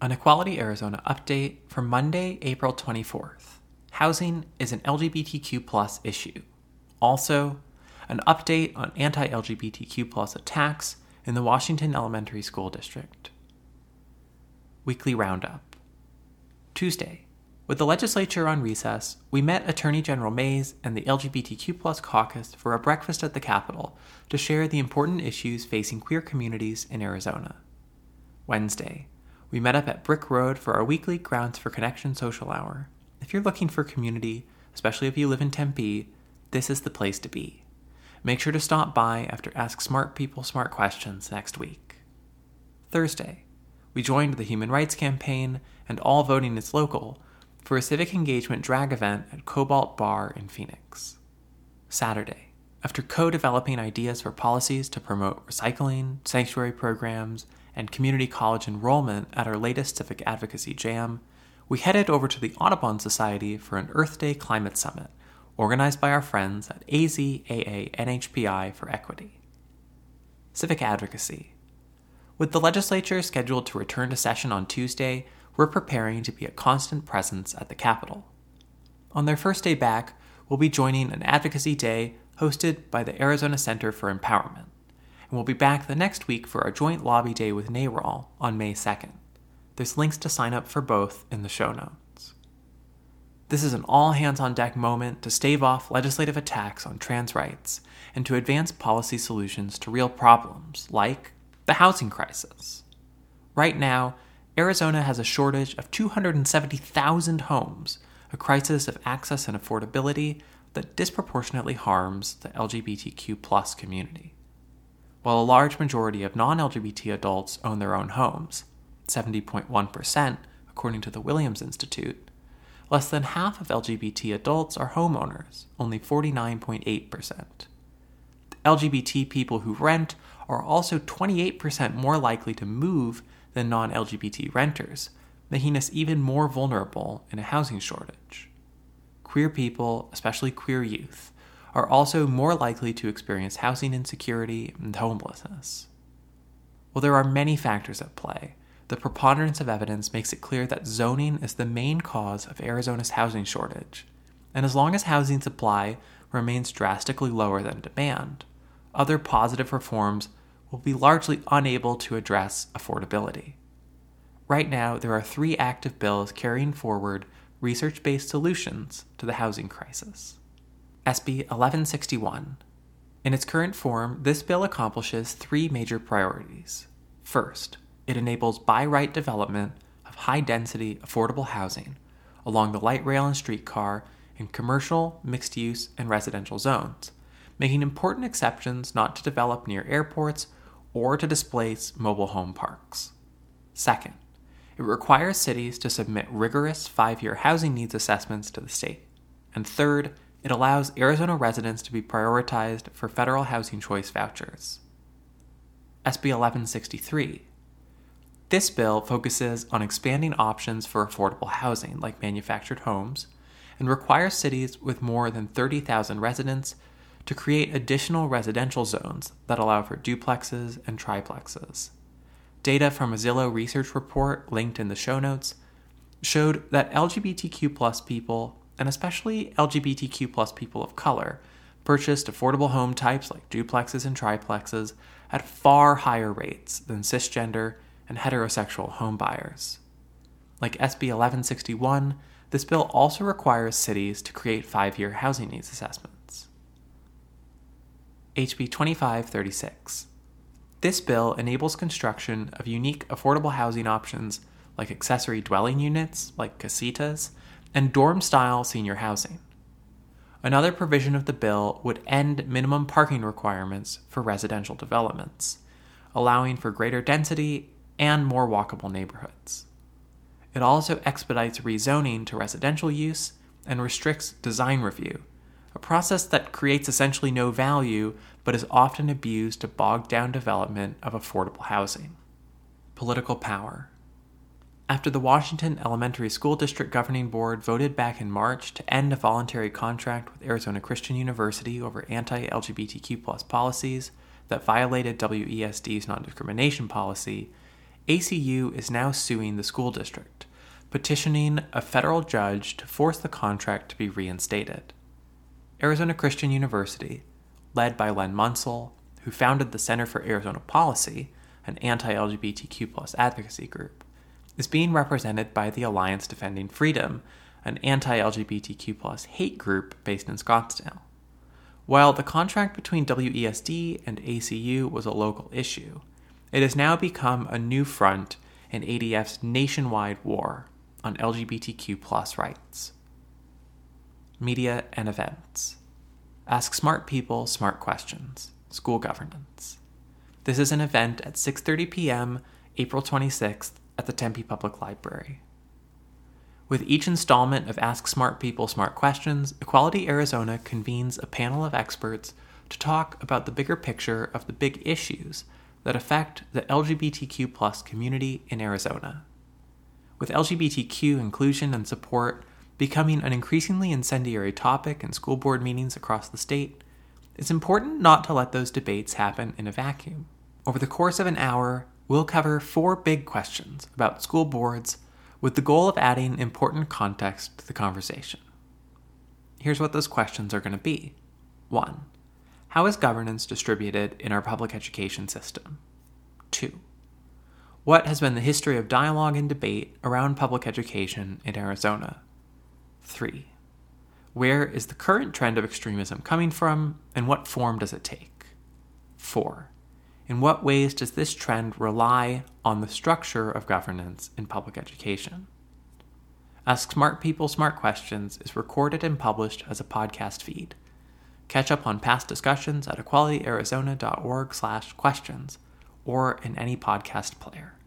An Equality Arizona update for Monday, April 24th. Housing is an LGBTQ plus issue. Also, an update on anti LGBTQ plus attacks in the Washington Elementary School District. Weekly Roundup. Tuesday. With the legislature on recess, we met Attorney General Mayes and the LGBTQ plus caucus for a breakfast at the Capitol to share the important issues facing queer communities in Arizona. Wednesday. We met up at Brick Road for our weekly Grounds for Connection social hour. If you're looking for community, especially if you live in Tempe, this is the place to be. Make sure to stop by after Ask Smart People Smart Questions next week. Thursday, we joined the Human Rights Campaign and All Voting is Local for a civic engagement drag event at Kobalt Bar in Phoenix. Saturday, after co developing ideas for policies to promote recycling, sanctuary programs, and community college enrollment at our latest civic advocacy jam, we headed over to the Audubon Society for an Earth Day Climate Summit, organized by our friends at AZ AANHPI for Equity. Civic Advocacy. With the legislature scheduled to return to session on Tuesday, we're preparing to be a constant presence at the Capitol. On their first day back, we'll be joining an advocacy day hosted by the Arizona Center for Empowerment and we'll be back the next week for our joint lobby day with NARAL on May 2nd. There's links to sign up for both in the show notes. This is an all hands on deck moment to stave off legislative attacks on trans rights and to advance policy solutions to real problems like the housing crisis. Right now, Arizona has a shortage of 270,000 homes, a crisis of access and affordability that disproportionately harms the LGBTQ community while a large majority of non LGBT adults own their own homes, 70.1%, according to the Williams Institute, less than half of LGBT adults are homeowners, only 49.8%. LGBT people who rent are also 28% more likely to move than non LGBT renters, making us even more vulnerable in a housing shortage. Queer people, especially queer youth, are also more likely to experience housing insecurity and homelessness. While there are many factors at play, the preponderance of evidence makes it clear that zoning is the main cause of Arizona's housing shortage, and as long as housing supply remains drastically lower than demand, other positive reforms will be largely unable to address affordability. Right now, there are three active bills carrying forward research based solutions to the housing crisis. SB 1161. In its current form, this bill accomplishes three major priorities. First, it enables by right development of high density, affordable housing along the light rail and streetcar in commercial, mixed use, and residential zones, making important exceptions not to develop near airports or to displace mobile home parks. Second, it requires cities to submit rigorous five year housing needs assessments to the state. And third, it allows Arizona residents to be prioritized for federal housing choice vouchers. SB 1163. This bill focuses on expanding options for affordable housing, like manufactured homes, and requires cities with more than 30,000 residents to create additional residential zones that allow for duplexes and triplexes. Data from a Zillow research report linked in the show notes showed that LGBTQ people and especially LGBTQ plus people of color, purchased affordable home types like duplexes and triplexes at far higher rates than cisgender and heterosexual homebuyers. Like SB 1161, this bill also requires cities to create five year housing needs assessments. HB 2536. This bill enables construction of unique affordable housing options like accessory dwelling units, like casitas, and dorm style senior housing. Another provision of the bill would end minimum parking requirements for residential developments, allowing for greater density and more walkable neighborhoods. It also expedites rezoning to residential use and restricts design review, a process that creates essentially no value but is often abused to bog down development of affordable housing. Political power. After the Washington Elementary School District Governing Board voted back in March to end a voluntary contract with Arizona Christian University over anti LGBTQ policies that violated WESD's non discrimination policy, ACU is now suing the school district, petitioning a federal judge to force the contract to be reinstated. Arizona Christian University, led by Len Munsil, who founded the Center for Arizona Policy, an anti LGBTQ advocacy group, is being represented by the Alliance Defending Freedom, an anti LGBTQ hate group based in Scottsdale. While the contract between WESD and ACU was a local issue, it has now become a new front in ADF's nationwide war on LGBTQ rights. Media and events. Ask smart people smart questions. School governance. This is an event at 6:30 p.m. April 26th at the Tempe Public Library. With each installment of Ask Smart People Smart Questions, Equality Arizona convenes a panel of experts to talk about the bigger picture of the big issues that affect the LGBTQ community in Arizona. With LGBTQ inclusion and support becoming an increasingly incendiary topic in school board meetings across the state, it's important not to let those debates happen in a vacuum. Over the course of an hour, we'll cover four big questions about school boards with the goal of adding important context to the conversation. Here's what those questions are going to be 1. How is governance distributed in our public education system? 2. What has been the history of dialogue and debate around public education in Arizona? 3. Where is the current trend of extremism coming from, and what form does it take? 4. In what ways does this trend rely on the structure of governance in public education? Ask Smart People Smart Questions is recorded and published as a podcast feed. Catch up on past discussions at equalityarizona.org/questions or in any podcast player.